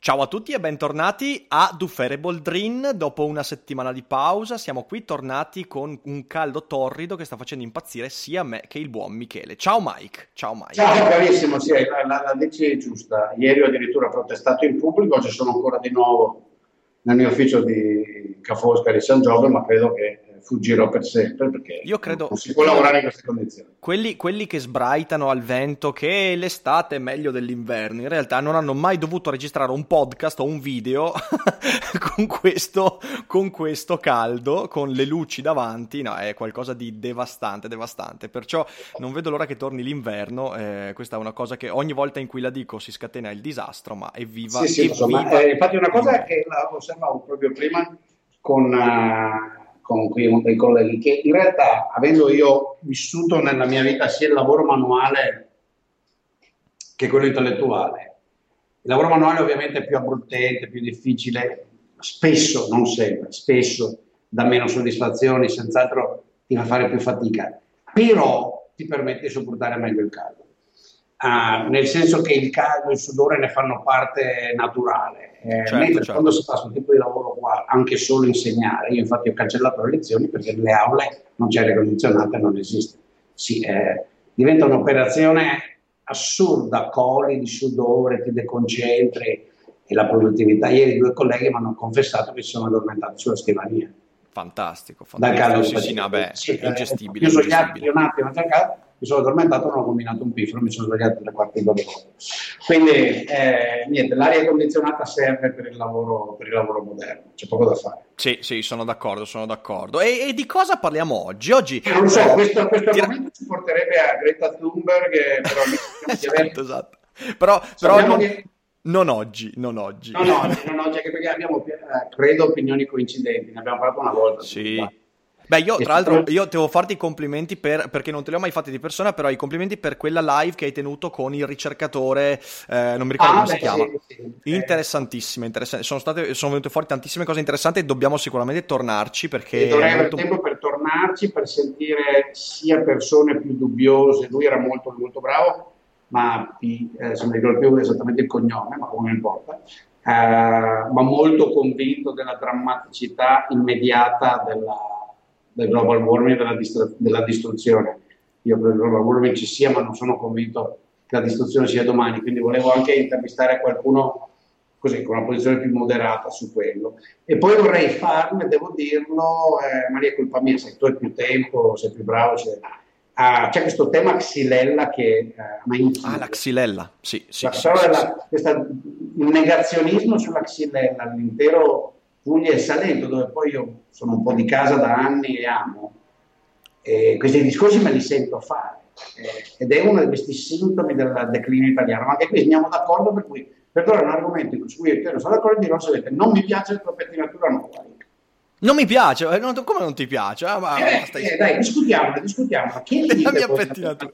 Ciao a tutti e bentornati a Dufferable Dream. Dopo una settimana di pausa siamo qui tornati con un caldo torrido che sta facendo impazzire sia me che il buon Michele. Ciao Mike. Ciao Mike. Ciao carissimo, sì, la, la, dici giusta. Ieri ho addirittura protestato in pubblico, ci sono ancora di nuovo nel mio ufficio di Ca' Foscari San Giove, ma credo che fuggirò per sempre perché Io credo, non si può lavorare in queste condizioni. Quelli, quelli, che sbraitano al vento che l'estate è meglio dell'inverno, in realtà non hanno mai dovuto registrare un podcast o un video con, questo, con questo caldo, con le luci davanti, no, è qualcosa di devastante, devastante. Perciò non vedo l'ora che torni l'inverno, eh, questa è una cosa che ogni volta in cui la dico si scatena il disastro, ma evviva. Sì, sì, evviva, insomma, eh, infatti una cosa che osservavo proprio prima con... Uh, con qui dei colleghi, che in realtà, avendo io vissuto nella mia vita sia il lavoro manuale che quello intellettuale, il lavoro manuale ovviamente è più abbruttente, più difficile, spesso, non sempre, spesso dà meno soddisfazioni, senz'altro ti fa fare più fatica, però ti permette di sopportare meglio il caldo. Uh, nel senso che il caldo e il sudore ne fanno parte naturale. Eh, certo, mentre certo. quando si fa questo tipo di lavoro qua, anche solo insegnare, io infatti ho cancellato le lezioni perché nelle aule non c'è aria condizionata, non esiste. Sì, eh, diventa un'operazione assurda, coli di sudore, ti deconcentri e la produttività. Ieri due colleghi mi hanno confessato che si sono addormentati sulla scrivania. Fantastico, fantastico. Sì, sì, no, beh, sì, ingestibile. Ho chiuso gli atti un attimo, cercato mi sono addormentato, non ho combinato un pifro, mi sono svegliato quarti d'ora dopo. Quindi, eh, niente, l'aria condizionata serve per il, lavoro, per il lavoro moderno, c'è poco da fare. Sì, sì, sono d'accordo, sono d'accordo. E, e di cosa parliamo oggi? Oggi non so, questo, questo Tira... argomento ci porterebbe a Greta Thunberg, però esatto, esatto. Però, però non, che... non, oggi, non oggi. Non oggi, non oggi, anche perché abbiamo, eh, credo, opinioni coincidenti, ne abbiamo parlato una volta. Sì. Beh, io tra l'altro io devo farti i complimenti per, perché non te li ho mai fatti di persona, però i complimenti per quella live che hai tenuto con il ricercatore, eh, non mi ricordo ah, come beh, si chiama. Sì, sì. Interessantissime, interessante. Sono, state, sono venute fuori tantissime cose interessanti e dobbiamo sicuramente tornarci perché... E dovrei avere tempo per tornarci, per sentire sia persone più dubbiose, lui era molto, molto bravo, ma eh, se mi ricordo più esattamente il cognome, ma come importa, eh, ma molto convinto della drammaticità immediata della del global warming e della, distru- della distruzione. Io per il global warming ci sia, ma non sono convinto che la distruzione sia domani, quindi volevo anche intervistare qualcuno così, con una posizione più moderata su quello. E poi vorrei farne, devo dirlo, eh, Maria, colpa mia, se tu hai più tempo, sei più bravo, c'è, ah, c'è questo tema xylella che eh, Ah, la xylella, sì, sì. La, sì, sì, sì. il negazionismo sulla xylella, l'intero Puglia e Salento, dove poi io sono un po' di casa da anni e amo. E questi discorsi me li sento fare eh, ed è uno di questi sintomi del declino italiano. Ma anche qui andiamo d'accordo, per cui per ora è un argomento su cui io non sono d'accordo di non sapete, non mi piace la tua pettinatura nuova. Non mi piace, eh, non, come non ti piace? Ah, ma, eh, stai... eh, dai, discutiamola, discutiamola. Chi la mia pettinatura?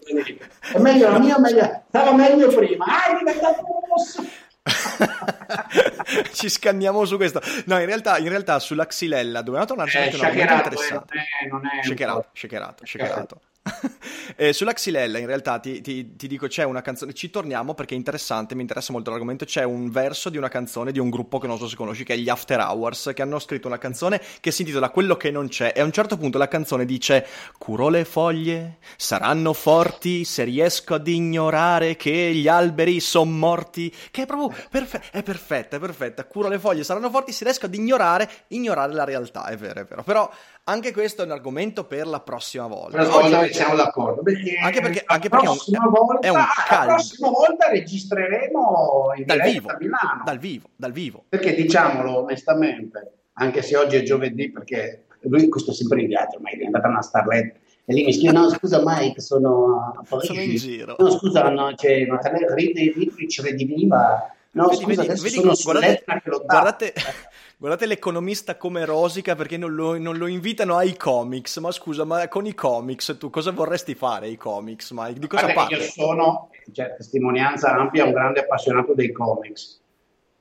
È meglio la mia, meglio... stava meglio prima. Ah, è diventato rosso. ci scanniamo su questo. No, in realtà, in realtà sulla xylella dobbiamo tornarci eh, un argomento interessante. Eh, shakerato, shakerato, shakerato eh, sulla Xylella in realtà ti, ti, ti, dico c'è una canzone, ci torniamo perché è interessante, mi interessa molto l'argomento, c'è un verso di una canzone di un gruppo che non so se conosci, che è gli After Hours, che hanno scritto una canzone che si intitola Quello che non c'è e a un certo punto la canzone dice Curo le foglie, saranno forti se riesco ad ignorare che gli alberi sono morti, che è proprio perfe- è perfetta, è perfetta, curo le foglie, saranno forti se riesco ad ignorare, ignorare la realtà, è vero, è vero, però anche questo è un argomento per la prossima volta. La prossima volta siamo d'accordo. Perché anche perché, anche perché è, un, volta, è un caldo. La prossima volta registreremo in dal vivo, a Milano. Dal vivo, dal vivo. Perché diciamolo onestamente, anche se oggi è giovedì, perché lui questo è sempre in viaggio, ma è diventata una starletta. E lì mi scrive, no scusa Mike, sono a Parigi. Sono in giro. No scusa, no, c'è una Ricci Rediviva No, vedi, scusa, vedi, vedi, guardate, guardate, guardate, l'economista come rosica perché non lo, non lo, invitano ai comics. Ma scusa, ma con i comics tu cosa vorresti fare ai comics? Ma di cosa parli? Io sono, cioè, testimonianza ampia, un grande appassionato dei comics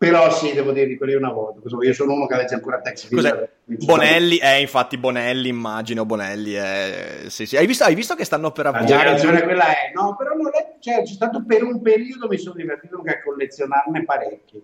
però sì, devo dire, quelli una volta. Io sono uno che legge ancora Tex Bonelli, eh, infatti Bonelli, immagino Bonelli. Eh, sì, sì. Hai, visto, hai visto che stanno per avviare... La generazione quella è, no, però non è, cioè, c'è stato per un periodo mi sono divertito anche a collezionarne parecchi.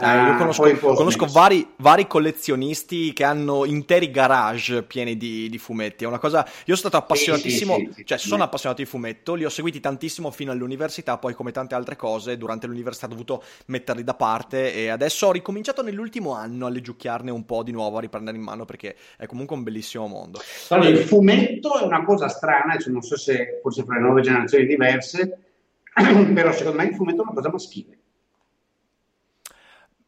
Eh, io ah, conosco, conosco vari, vari, collezionisti che hanno interi garage pieni di, di, fumetti. È una cosa. Io sono stato appassionatissimo, sì, sì, sì, cioè sono appassionato di fumetto, li ho seguiti tantissimo fino all'università, poi come tante altre cose, durante l'università ho dovuto metterli da parte e adesso ho ricominciato nell'ultimo anno a leggiucchiarne un po' di nuovo, a riprendere in mano perché è comunque un bellissimo mondo. Allora, il fumetto è una cosa strana, cioè non so se forse fra le nuove generazioni diverse, però secondo me il fumetto è una cosa maschile.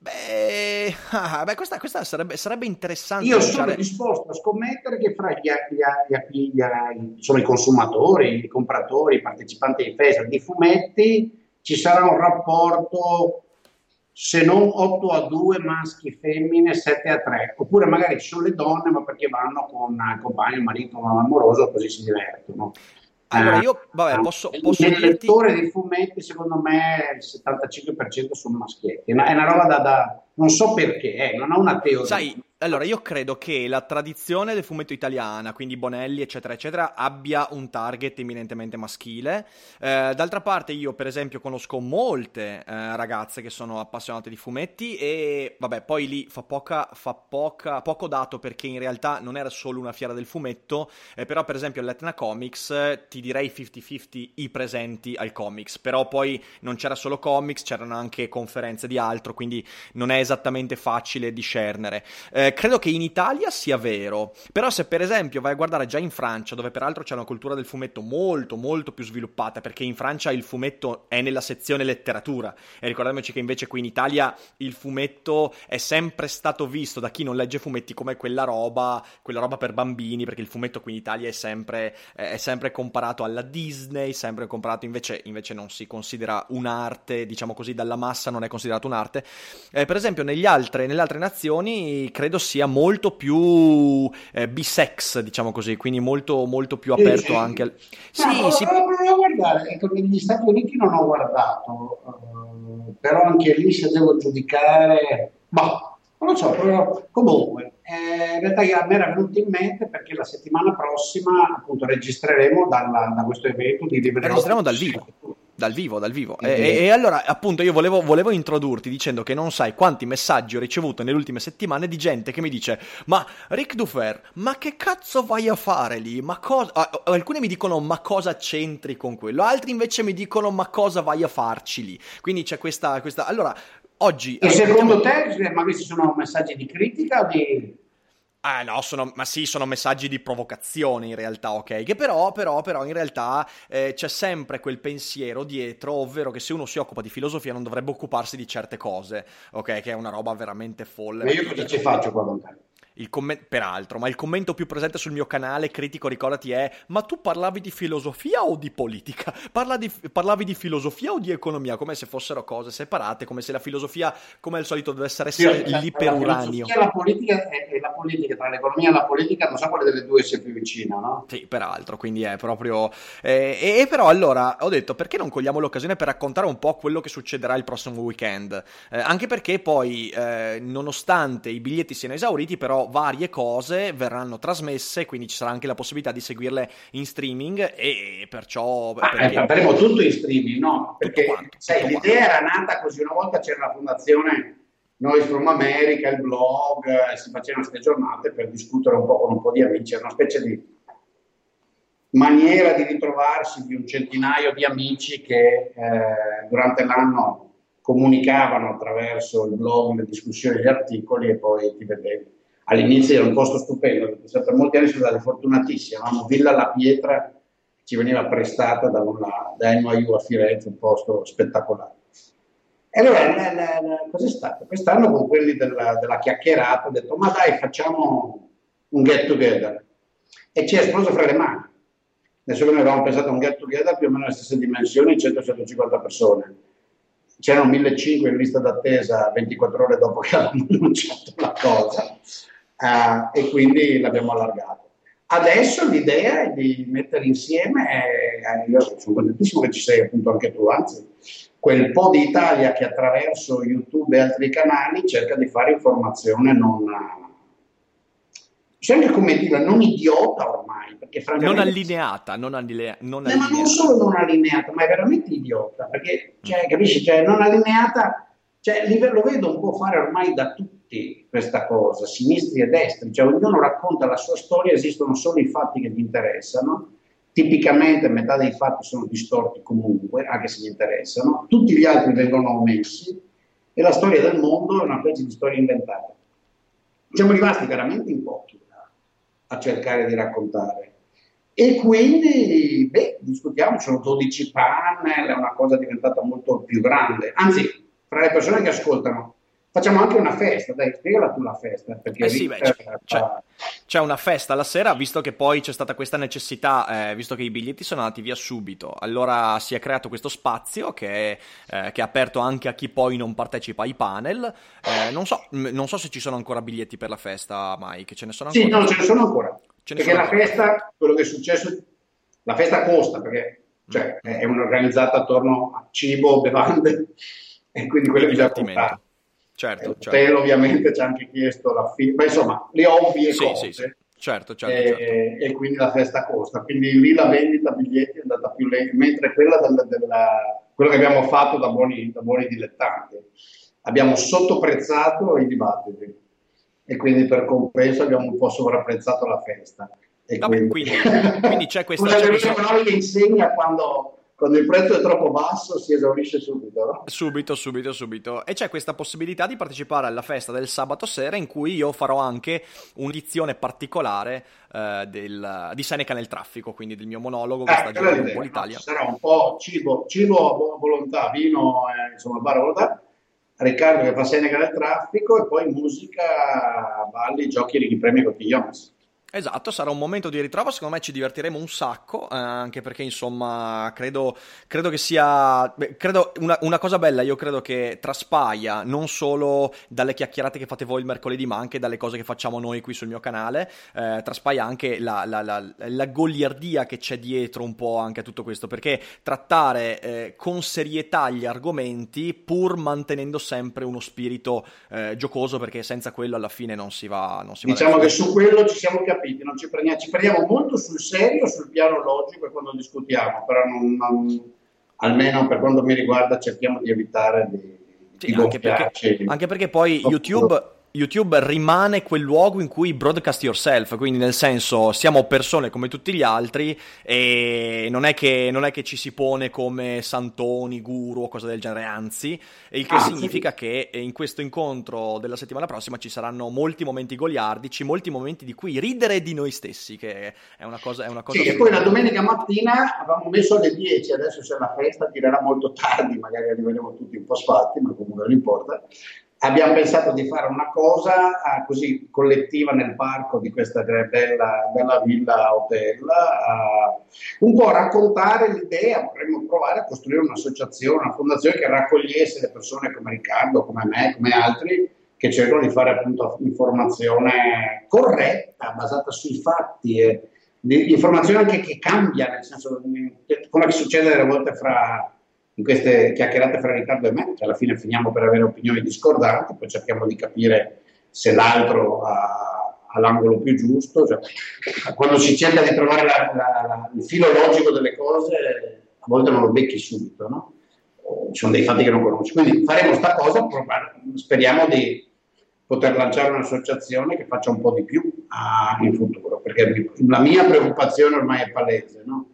Beh, ah, beh questa, questa sarebbe, sarebbe, interessante. Io sono disposto a scommettere che fra gli, gli, gli, sono i consumatori, i compratori, i partecipanti ai festival di fumetti, ci sarà un rapporto se non 8 a 2 maschi femmine, 7 a 3, oppure magari ci sono le donne, ma perché vanno con il compagno, il marito, amoroso, così si divertono. Allora io, vabbè, posso, posso Nel dirti... lettore dei fumetti, secondo me, il 75% sono maschietti. È una, è una roba da, da... Non so perché, eh, non ho una teoria. Sai, allora, io credo che la tradizione del fumetto italiana, quindi Bonelli, eccetera, eccetera, abbia un target eminentemente maschile. Eh, d'altra parte, io, per esempio, conosco molte eh, ragazze che sono appassionate di fumetti e, vabbè, poi lì fa, poca, fa poca, poco dato perché in realtà non era solo una fiera del fumetto, eh, però, per esempio, all'Etna Comics ti direi 50-50 i presenti al comics, però poi non c'era solo comics, c'erano anche conferenze di altro, quindi non è esattamente facile discernere. Eh, credo che in Italia sia vero, però se per esempio vai a guardare già in Francia, dove peraltro c'è una cultura del fumetto molto molto più sviluppata, perché in Francia il fumetto è nella sezione letteratura, e ricordiamoci che invece qui in Italia il fumetto è sempre stato visto da chi non legge fumetti come quella roba, quella roba per bambini, perché il fumetto qui in Italia è sempre, è sempre comparato alla Disney, sempre comparato invece, invece non si considera un'arte, diciamo così, dalla massa non è considerato un'arte. Eh, per esempio altre, nelle altre nazioni credo sia molto più eh, bisex, diciamo così, quindi molto, molto più aperto sì, anche al... Sì, no, sì. Provo a guardare, ecco, negli Stati Uniti non ho guardato, uh, però anche lì se devo giudicare, boh, non lo so, però comunque, eh, in realtà a me era venuto in mente perché la settimana prossima appunto registreremo dalla, da questo evento di Registriamo dal vivo dal vivo, dal vivo. E, e, e, allora, appunto, io volevo, volevo, introdurti dicendo che non sai quanti messaggi ho ricevuto nelle ultime settimane di gente che mi dice: Ma Rick Dufer, ma che cazzo vai a fare lì? Ma cosa. Ah, alcuni mi dicono: Ma cosa c'entri con quello? Altri invece mi dicono: Ma cosa vai a farci lì? Quindi c'è questa. questa... Allora, oggi. E secondo te, ma questi sono messaggi di critica o di Ah no, sono, ma sì, sono messaggi di provocazione in realtà, ok? Che però, però, però in realtà eh, c'è sempre quel pensiero dietro, ovvero che se uno si occupa di filosofia non dovrebbe occuparsi di certe cose, ok? Che è una roba veramente folle. Ma io cosa ci faccio qua te? Commento, peraltro, ma il commento più presente sul mio canale critico, ricordati, è: Ma tu parlavi di filosofia o di politica? Parla di, parlavi di filosofia o di economia? Come se fossero cose separate, come se la filosofia, come al solito, dovesse essere sì, lì per uranio. La politica è, è la politica, tra l'economia e la politica, non so quale delle due sia più vicina, no? Sì, peraltro, quindi è proprio. Eh, e, e, però allora ho detto: perché non cogliamo l'occasione per raccontare un po' quello che succederà il prossimo weekend? Eh, anche perché poi, eh, nonostante i biglietti siano esauriti, però varie cose verranno trasmesse, quindi ci sarà anche la possibilità di seguirle in streaming e perciò... Ah, perché... eh, faremo tutto in streaming, no? Perché quanto, sai, l'idea quanto. era nata così, una volta c'era la fondazione Noise from America, il blog, eh, si facevano queste giornate per discutere un po' con un po' di amici, era una specie di maniera di ritrovarsi di un centinaio di amici che eh, durante l'anno comunicavano attraverso il blog, le discussioni, gli articoli e poi ti vedevi all'inizio era un posto stupendo, per molti anni sono stati fortunatissimi, avevamo Villa La Pietra, ci veniva prestata da, una, da NYU a Firenze, un posto spettacolare. E allora cos'è stato? Quest'anno con quelli della, della chiacchierata ho detto ma dai facciamo un get together e ci è esploso fra le mani. Adesso che noi avevamo pensato a un get together più o meno nelle stesse dimensioni, 100-150 persone c'erano 1500 in lista d'attesa 24 ore dopo che avevamo annunciato la cosa uh, e quindi l'abbiamo allargato. Adesso l'idea è di mettere insieme, eh, io sono contentissimo che ci sei appunto anche tu, anzi, quel po' di Italia che attraverso YouTube e altri canali cerca di fare informazione non, c'è anche come dire, non idiota ormai, perché francamente... Non allineata, non, allinea, non allineata. ma non solo non allineata, ma è veramente idiota, perché, cioè, capisci, cioè, non allineata, cioè, lo vedo un po' fare ormai da tutti questa cosa, sinistri e destri, cioè ognuno racconta la sua storia, esistono solo i fatti che gli interessano, tipicamente metà dei fatti sono distorti comunque, anche se gli interessano, tutti gli altri vengono omessi e la storia del mondo è una specie di storia inventata. Siamo rimasti veramente in pochi a cercare di raccontare. E quindi, beh, discutiamo, sono 12 panel, è una cosa diventata molto più grande. Anzi, fra le persone che ascoltano, Facciamo anche una festa, dai, spiegala tu la festa. Perché eh sì, beh, c'è, c'è, c'è, una festa la sera, visto che poi c'è stata questa necessità, eh, visto che i biglietti sono andati via subito. Allora si è creato questo spazio che, eh, che è aperto anche a chi poi non partecipa ai panel. Eh, non so, non, so, se ci sono ancora biglietti per la festa, Mike, ce ne sono ancora? Sì, no, ce ne sono ancora. Ce perché la ancora. festa, quello che è successo, la festa costa, perché cioè, mm. è organizzata attorno a cibo, bevande, e quindi quello che bisogna comprare. Certo, certo. Hotel ovviamente ci ha anche chiesto la fine, ma insomma le ovvie sì, cose. Sì, sì. Certo, certo, e, certo. e, quindi la festa costa. Quindi lì la vendita biglietti è andata più lenta, mentre quella della, della, quello che abbiamo fatto da buoni, da buoni dilettanti. Abbiamo sottoprezzato i dibattiti e quindi per compenso abbiamo un po' sovrapprezzato la festa. E Vabbè, quindi... quindi, quindi c'è questa... Una delle parole che insegna quando quando il prezzo è troppo basso si esaurisce subito, no? Subito, subito, subito. E c'è questa possibilità di partecipare alla festa del sabato sera in cui io farò anche un'edizione particolare eh, del, di Seneca nel traffico, quindi del mio monologo che eh, sta girando un po' l'Italia. Sarà un po' cibo, cibo a volontà, vino, eh, insomma, bar a volontà. Riccardo che fa Seneca nel traffico e poi musica, balli, giochi e premi cotiglions. Esatto, sarà un momento di ritrovo, secondo me ci divertiremo un sacco, eh, anche perché insomma credo, credo che sia, beh, credo una, una, cosa bella, io credo che traspaia non solo dalle chiacchierate che fate voi il mercoledì, ma anche dalle cose che facciamo noi qui sul mio canale, eh, traspaia anche la, la, la, la, goliardia che c'è dietro un po' anche a tutto questo, perché trattare eh, con serietà gli argomenti pur mantenendo sempre uno spirito eh, giocoso, perché senza quello alla fine non si va... Non si diciamo va che su quello ci siamo capiti capiti, non ci prendiamo, ci prendiamo molto sul serio, sul piano logico quando discutiamo, però non, non, almeno per quanto mi riguarda cerchiamo di evitare di, sì, di anche, perché, anche perché poi YouTube YouTube rimane quel luogo in cui broadcast yourself, quindi nel senso siamo persone come tutti gli altri e non è che, non è che ci si pone come santoni, guru o cose del genere, anzi, il che ah, significa sì. che in questo incontro della settimana prossima ci saranno molti momenti goliardici, molti momenti di cui ridere di noi stessi, che è una cosa... È una cosa sì, e poi la domenica mattina avevamo messo alle 10, adesso c'è la festa, tirerà molto tardi, magari arriveremo tutti un po' sfatti, ma comunque non importa abbiamo pensato di fare una cosa uh, così collettiva nel parco di questa bella, bella villa hotel, uh, un po' raccontare l'idea, vorremmo provare a costruire un'associazione, una fondazione che raccogliesse le persone come Riccardo, come me, come altri, che cercano di fare appunto informazione corretta, basata sui fatti, e di, informazione anche che cambia, nel senso, come succede delle volte fra in queste chiacchierate fra Riccardo e me, che alla fine finiamo per avere opinioni discordanti, poi cerchiamo di capire se l'altro ha, ha l'angolo più giusto. Cioè, quando si cerca di trovare la, la, la, il filo logico delle cose, a volte non lo becchi subito, no? Ci sono dei fatti che non conosci. Quindi faremo questa cosa, speriamo di poter lanciare un'associazione che faccia un po' di più in futuro, perché la mia preoccupazione ormai è palese, no?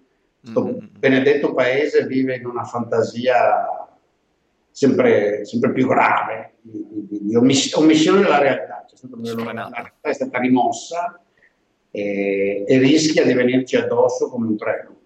Questo mm-hmm. benedetto paese vive in una fantasia sempre, sempre più grave di, di, di omiss- omissione della realtà. la, la realtà è stata rimossa e, e, rischia di venirci addosso come un treno.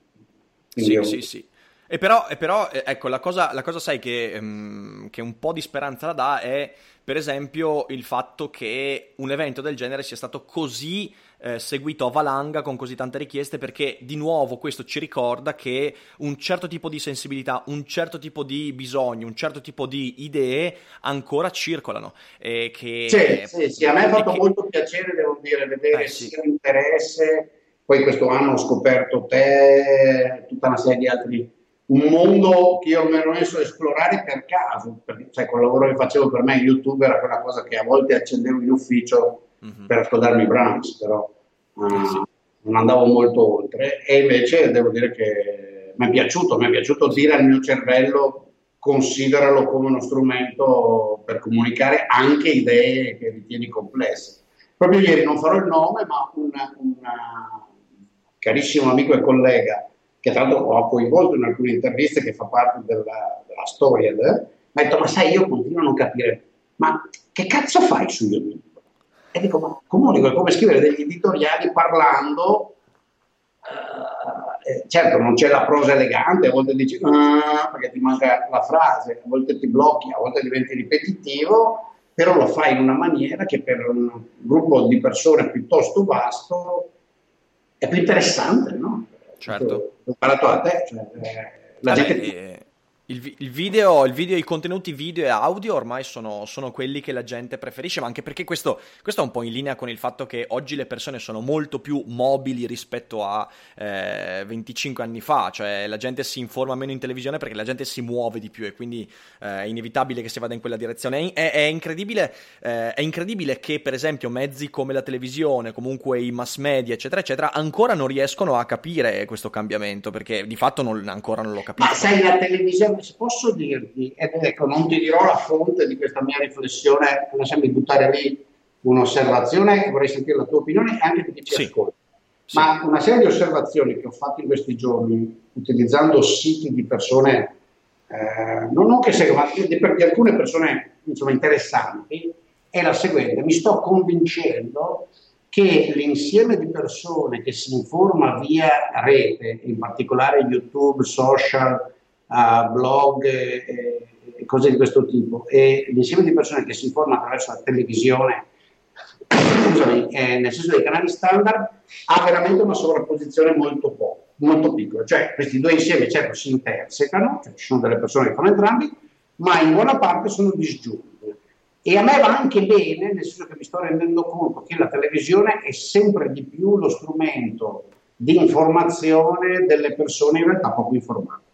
Quindi sì, io... sì, sì. E però, e però eh, ecco, la cosa, la cosa sai che, um, che, un po' di speranza la dà è, per esempio, il fatto che un evento del genere sia stato così eh, seguito a valanga con così tante richieste, perché di nuovo questo ci ricorda che un certo tipo di sensibilità, un certo tipo di bisogni, un certo tipo di idee ancora circolano. E che, sì, sì, sì, a me ha fatto che... molto piacere, devo dire, vedere eh, sì. sia l'interesse. Poi questo anno ho scoperto te, tutta una serie di altri un mondo che io mi ero messo a esplorare per caso, perché cioè, con il lavoro che facevo per me YouTube era quella cosa che a volte accendevo in ufficio mm-hmm. per ascoltarmi i Brahms, però uh, sì. non andavo molto oltre e invece devo dire che mi è piaciuto, mi è piaciuto dire al mio cervello consideralo come uno strumento per comunicare anche idee che ritieni complesse. Proprio ieri, non farò il nome, ma un carissimo amico e collega che tra l'altro ho coinvolto in alcune interviste che fa parte della, della storia, eh? mi ha detto, ma sai, io continuo a non capire, ma che cazzo fai su YouTube? E dico, ma comunico, è come scrivere degli editoriali parlando, uh, certo non c'è la prosa elegante, a volte dici, uh, perché ti manca la frase, a volte ti blocchi, a volte diventi ripetitivo, però lo fai in una maniera che per un gruppo di persone piuttosto vasto è più interessante, no? Certo. Ho a te, cioè, eh, la gente... Eh il, il, video, il, video, i contenuti video e audio ormai sono, sono, quelli che la gente preferisce, ma anche perché questo, questo, è un po' in linea con il fatto che oggi le persone sono molto più mobili rispetto a eh, 25 anni fa, cioè la gente si informa meno in televisione perché la gente si muove di più e quindi eh, è inevitabile che si vada in quella direzione. È, è, incredibile, eh, è incredibile che per esempio mezzi come la televisione, comunque i mass media, eccetera, eccetera, ancora non riescono a capire questo cambiamento perché di fatto non, ancora non lo capiscono. Ma sai, la televisione se posso dirti, ed ecco, non ti dirò la fonte di questa mia riflessione, lasciami buttare lì un'osservazione, vorrei sentire la tua opinione e anche di chi ci sì. ascolta. Sì. Ma una serie di osservazioni che ho fatto in questi giorni, utilizzando siti di persone, eh, non, che seguono, ma di, di alcune persone insomma, interessanti, è la seguente. Mi sto convincendo che l'insieme di persone che si informa via rete, in particolare YouTube, social, uh, blog e, e, cose di questo tipo e l'insieme di persone che si informa attraverso la televisione, eh, nel senso dei canali standard, ha veramente una sovrapposizione molto, po- molto piccola. Cioè questi due insieme certo si intersecano, cioè ci sono delle persone che fanno entrambi, ma in buona parte sono disgiunti. E a me va anche bene, nel senso che mi sto rendendo conto che la televisione è sempre di più lo strumento di informazione delle persone in realtà poco informate.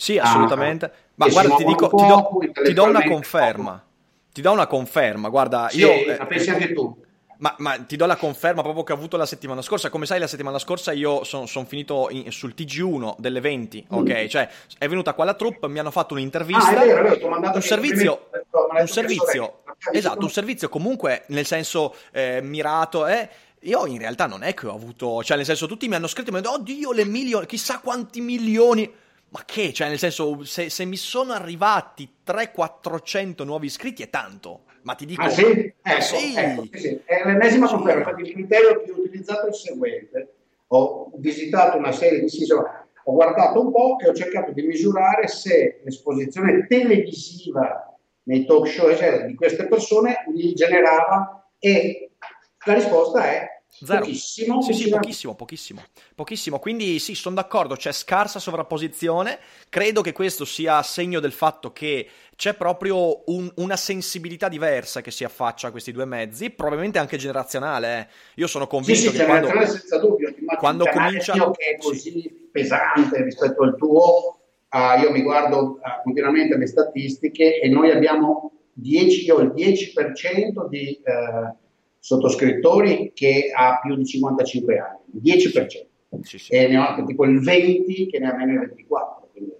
Sì, assolutamente. Ah, Ma guarda, ti, dico, ti, do, ti do una conferma. Ti do una conferma, guarda, sì, io... La pensi anche tu. Ma, ma, ti do la conferma proprio che ho avuto la settimana scorsa. Come sai, la settimana scorsa io sono son finito in, sul TG1 delle 20, mm. ok? Cioè, è venuta qua la troupe, mi hanno fatto un'intervista. Ah, è vero, è vero, un servizio, un servizio, esatto, un servizio comunque nel senso eh, mirato, eh. Io in realtà non è che ho avuto, cioè nel senso tutti mi hanno scritto e mi hanno detto, oddio, le milioni, chissà quanti milioni. Ma che? Cioè, nel senso, se, se mi sono arrivati 300-400 nuovi iscritti è tanto. Ma ti dico... Ah, sì? Ecco, sì. Ecco, sì. È l'ennesima sì. conferma. Infatti il criterio che ho utilizzato è il seguente. Ho visitato una serie di siti, ho guardato un po' e ho cercato di misurare se l'esposizione televisiva nei talk show eccetera, di queste persone li generava e la risposta è Zero. Pochissimo. Sì, sì, pochissimo, pochissimo. Pochissimo. Quindi sì, sono d'accordo, c'è scarsa sovrapposizione. Credo che questo sia segno del fatto che c'è proprio un, una sensibilità diversa che si affaccia a questi due mezzi, probabilmente anche generazionale. Eh. Io sono convinto sì, sì, che quando, senza dubbio. quando comincia... che è così sì. pesante rispetto al tuo, uh, io mi guardo uh, continuamente le statistiche e noi abbiamo 10, io il 10% di... Uh, sottoscrittori che ha più di 55 anni, il 10%, sì, sì. e ne ho tipo il 20 che ne ha meno di 24. Quindi...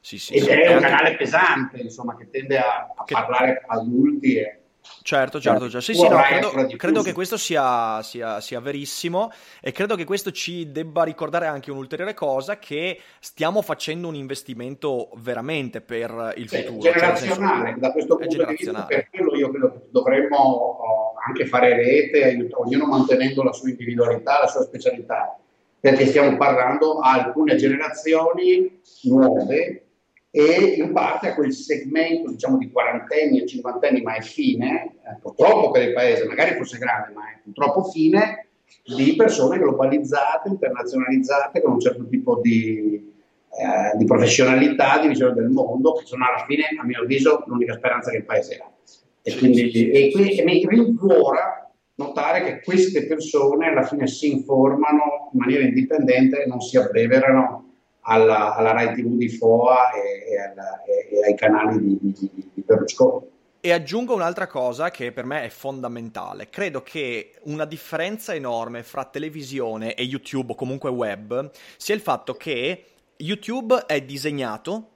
Sì, sì, Ed è un canale pesante, insomma, che tende a, a che... parlare a adulti e Certo, certo, certo. Sì, sì, no, credo, credo, che questo sia, sia, sia, verissimo e credo che questo ci debba ricordare anche un'ulteriore cosa, che stiamo facendo un investimento veramente per il sì, futuro. Generazionale, cioè, senso, da questo punto di vista, per quello io credo che dovremmo oh, anche fare rete, aiutare, ognuno mantenendo la sua individualità, la sua specialità, perché stiamo parlando a alcune generazioni nuove e in parte a quel segmento diciamo di quarantenni e cinquantenni ma è fine, purtroppo per il paese, magari fosse grande ma è purtroppo fine, di persone globalizzate, internazionalizzate, con un certo tipo di, eh, di professionalità, di visione del mondo, che sono alla fine, a mio avviso, l'unica speranza che il paese ha. E quindi, e e mi rincuora notare che queste persone alla fine si informano in maniera indipendente e non si abbeverano alla, alla Rai TV di FOA e, e, alla, e ai canali di, di, di Berlusconi. E aggiungo un'altra cosa che per me è fondamentale. Credo che una differenza enorme fra televisione e YouTube o comunque web sia il fatto che YouTube è disegnato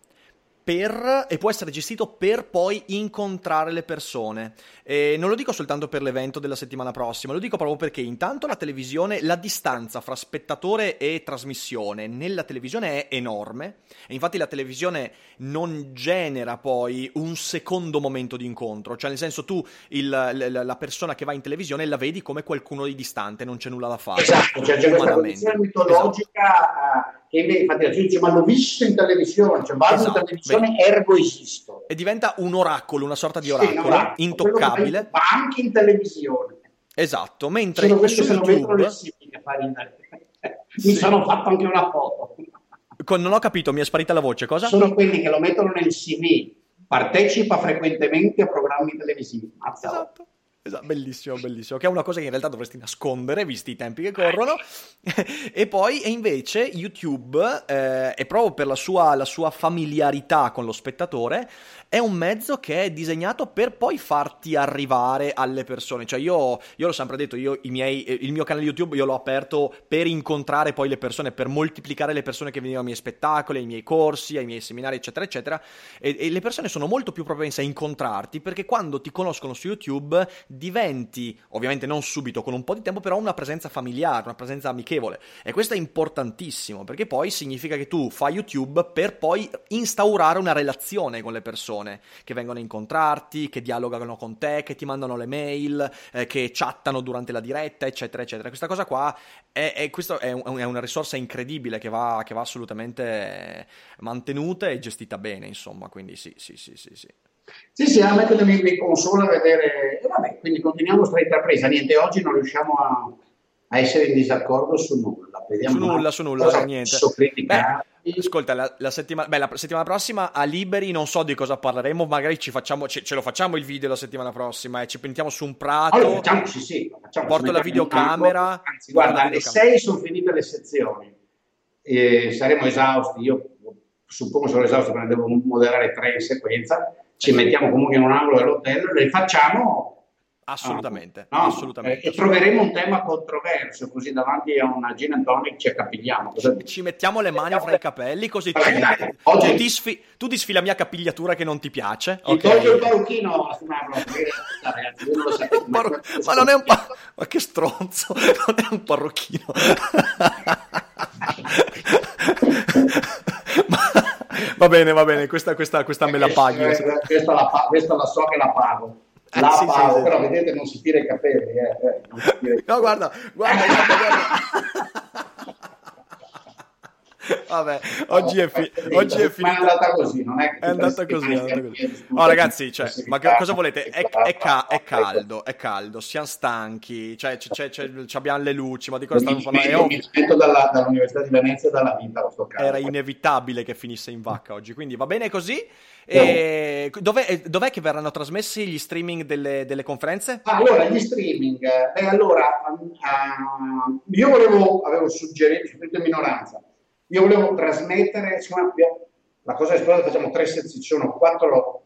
per, e può essere gestito per poi incontrare le persone. E non lo dico soltanto per l'evento della settimana prossima, lo dico proprio perché intanto la televisione, la distanza fra spettatore e trasmissione nella televisione è enorme e infatti la televisione non genera poi un secondo momento di incontro, cioè nel senso tu il, la, la, persona che va in televisione la vedi come qualcuno di distante, non c'è nulla da fare. Esatto, cioè c'è questa condizione mitologica esatto. Che infatti la gente dice ma l'ho visto in televisione, cioè vado esatto. in televisione Beh. ergo esisto. E diventa un oracolo, una sorta di oracolo, sì, intoccabile intoccabile. Ma anche in televisione. Esatto, mentre sono su YouTube... Mi sono fatto anche una foto. Non ho capito, mi è sparita la voce, cosa? Sono quelli che lo mettono nel CV, partecipa frequentemente a programmi televisivi. Mazza. Esatto. Esatto, bellissimo, bellissimo. Che è una cosa che in realtà dovresti nascondere, visti i tempi che corrono. e poi, e invece, YouTube, eh, è proprio per la sua, la sua, familiarità con lo spettatore, è un mezzo che è disegnato per poi farti arrivare alle persone. Cioè, io, io l'ho sempre detto, io, miei, il mio canale YouTube io l'ho aperto per incontrare poi le persone, per moltiplicare le persone che venivano ai miei spettacoli, ai miei corsi, ai miei seminari, eccetera, eccetera. E, e le persone sono molto più propense a incontrarti perché quando ti conoscono su YouTube diventi, ovviamente non subito, con un po' di tempo, però una presenza familiare, una presenza amichevole. E questo è importantissimo, perché poi significa che tu fai YouTube per poi instaurare una relazione con le persone che vengono a incontrarti, che dialogano con te, che ti mandano le mail, eh, che chattano durante la diretta, eccetera, eccetera. Questa cosa qua è, è, è, un, è una risorsa incredibile che va, che va assolutamente mantenuta e gestita bene, insomma, quindi sì, sì, sì, sì. sì. Sì, sì, a me mi, mi consola vedere, e vabbè, quindi continuiamo stretta presa, niente, oggi non riusciamo a, a essere in disaccordo su nulla. Vediamo su nulla, su nulla, niente. Beh, ascolta, la, la, settima, beh, la, settimana, prossima a Liberi non so di cosa parleremo, magari ci facciamo, ce, ce lo facciamo il video la settimana prossima e eh, ci pentiamo su un prato. Allora, facciamoci, sì, facciamo, porto la videocamera. Anzi, guarda, alle 6 sono finite le sezioni, e saremo esausti, io suppongo sarò esausto perché devo moderare tre in sequenza. Ci mettiamo comunque in un angolo dell'hotel, le facciamo Assolutamente, no, assolutamente. E troveremo un tema controverso, così davanti a una gin and tonic ci accapigliamo. Ci, ci mettiamo le mani fra i capelli, così ci... dai, oggi... tu, disfi... tu, disfi... la mia capigliatura che non ti piace. Ti okay. tolgo il parrucchino a ragazzi, non lo sapete, ma, Parru... ma non è un pa... ma che stronzo, non è un parrucchino. ma... Va bene, va bene, questa, questa, questa me la paghi. Questa, questa, la, questa la so che la pago. Eh, la sì, pago, sì, però vedete non si tira i capelli. Eh, eh, no, guarda, guarda, guarda. Vabbè, oggi è, fi- oggi è finita. Ma è andata così, non è che è andata così. È andata così. No, ragazzi, cioè, ma che, cosa volete? È, è, ca- è, caldo, è caldo, siamo stanchi, cioè, c'è, c'è, abbiamo le luci, ma di cosa stiamo parlando? Mi aspetto dalla, dall'Università di Venezia dalla vita. Era inevitabile che finisse in vacca oggi, quindi va bene così. E dov'è, dov'è, che verranno trasmessi gli streaming delle, delle conferenze? Allora, gli streaming, beh, allora, uh, io volevo, avevo suggerito, soprattutto in minoranza, io volevo trasmettere, insomma, la cosa esplosa, facciamo tre sezioni, ci sono quattro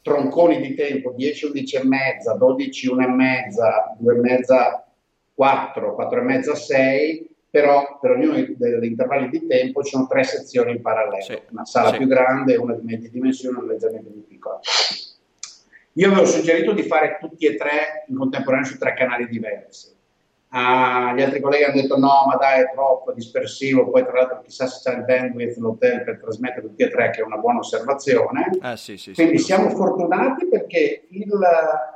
tronconi di tempo, 10, 11 e mezza, 12, 1 e mezza, 2 e mezza, 4, 4 e mezza, 6, però per ognuno degli intervalli di tempo ci sono tre sezioni in parallelo, sì, una sala sì. più grande, una di medie dimensioni e una leggermente più piccola. Io avevo suggerito di fare tutti e tre in contemporanea su tre canali diversi Ah, gli altri colleghi hanno detto no, ma dai, è troppo dispersivo. Poi, tra l'altro, chissà se c'è il bandwidth l'hotel per trasmettere tutti e tre, che è una buona osservazione. Eh, sì, sì, Quindi sì, siamo fortunati perché il.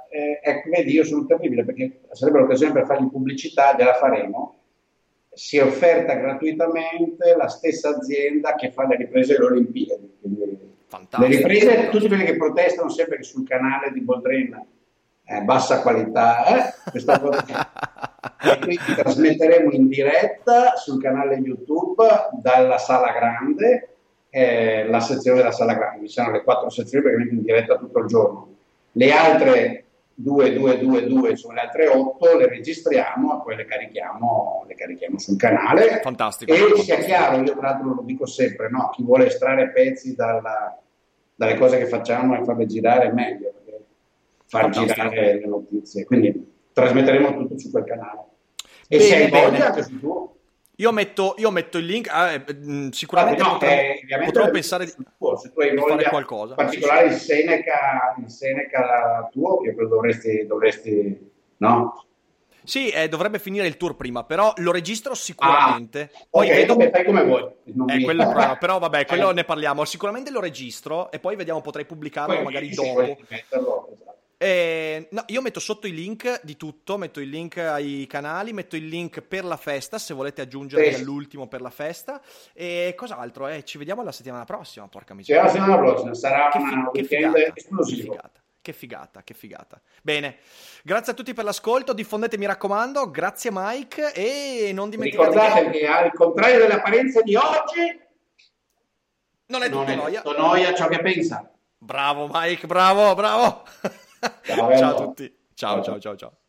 Eh, ecco, vedi, io sono terribile perché sarebbe l'occasione per fargli pubblicità, gliela faremo. si è offerta gratuitamente la stessa azienda che fa le riprese delle Olimpiadi. Quindi, le riprese, tutti quelli che protestano sempre che sul canale di Boldrin eh, bassa qualità, eh? questa cosa e quindi trasmetteremo in diretta sul canale YouTube dalla sala grande eh, la sezione della sala grande, ci saranno le quattro sezioni perché in diretta tutto il giorno. Le altre 2, 2, 2, 2 sono le altre 8, le registriamo e poi le carichiamo, le carichiamo sul canale. Fantastico. E sia chiaro, io tra l'altro lo dico sempre, no? chi vuole estrarre pezzi dalla, dalle cose che facciamo e farle girare è meglio, far girare le notizie. Quindi trasmetteremo tutto su quel canale. E bene, se hai voglia, anche su tuo. Io metto, io metto, il link, ah, eh, sicuramente ah, no, potrò, eh, potrò pensare tuo, se tu hai di fare qualcosa. In particolare il Seneca, il Seneca tuo, che dovresti, dovresti no? Sì, eh, dovrebbe finire il tour prima, però lo registro sicuramente. Ah, poi ok, vedo... fai come vuoi. Eh, quello, però, però vabbè, quello ne parliamo. Sicuramente lo registro e poi vediamo, potrei pubblicarlo poi, magari dopo. Metterlo. Eh, no, io metto sotto i link di tutto, metto il link ai canali, metto il link per la festa, se volete aggiungervi sì. all'ultimo per la festa. E cos'altro? Eh, ci vediamo la settimana prossima, porca miseria. la settimana prossima, sarà che, fi- che figata, esplosivo. Che figata. Che figata, che figata. Bene, grazie a tutti per l'ascolto, diffondete mi raccomando, grazie Mike e non dimenticate Ricordate che, che al contrario delle apparenze di oggi non è tutto non è noia. Tutto noia ciò che pensa. Bravo Mike, bravo, bravo. Ciao, a tutti. ciao, ciao, ciao. ciao.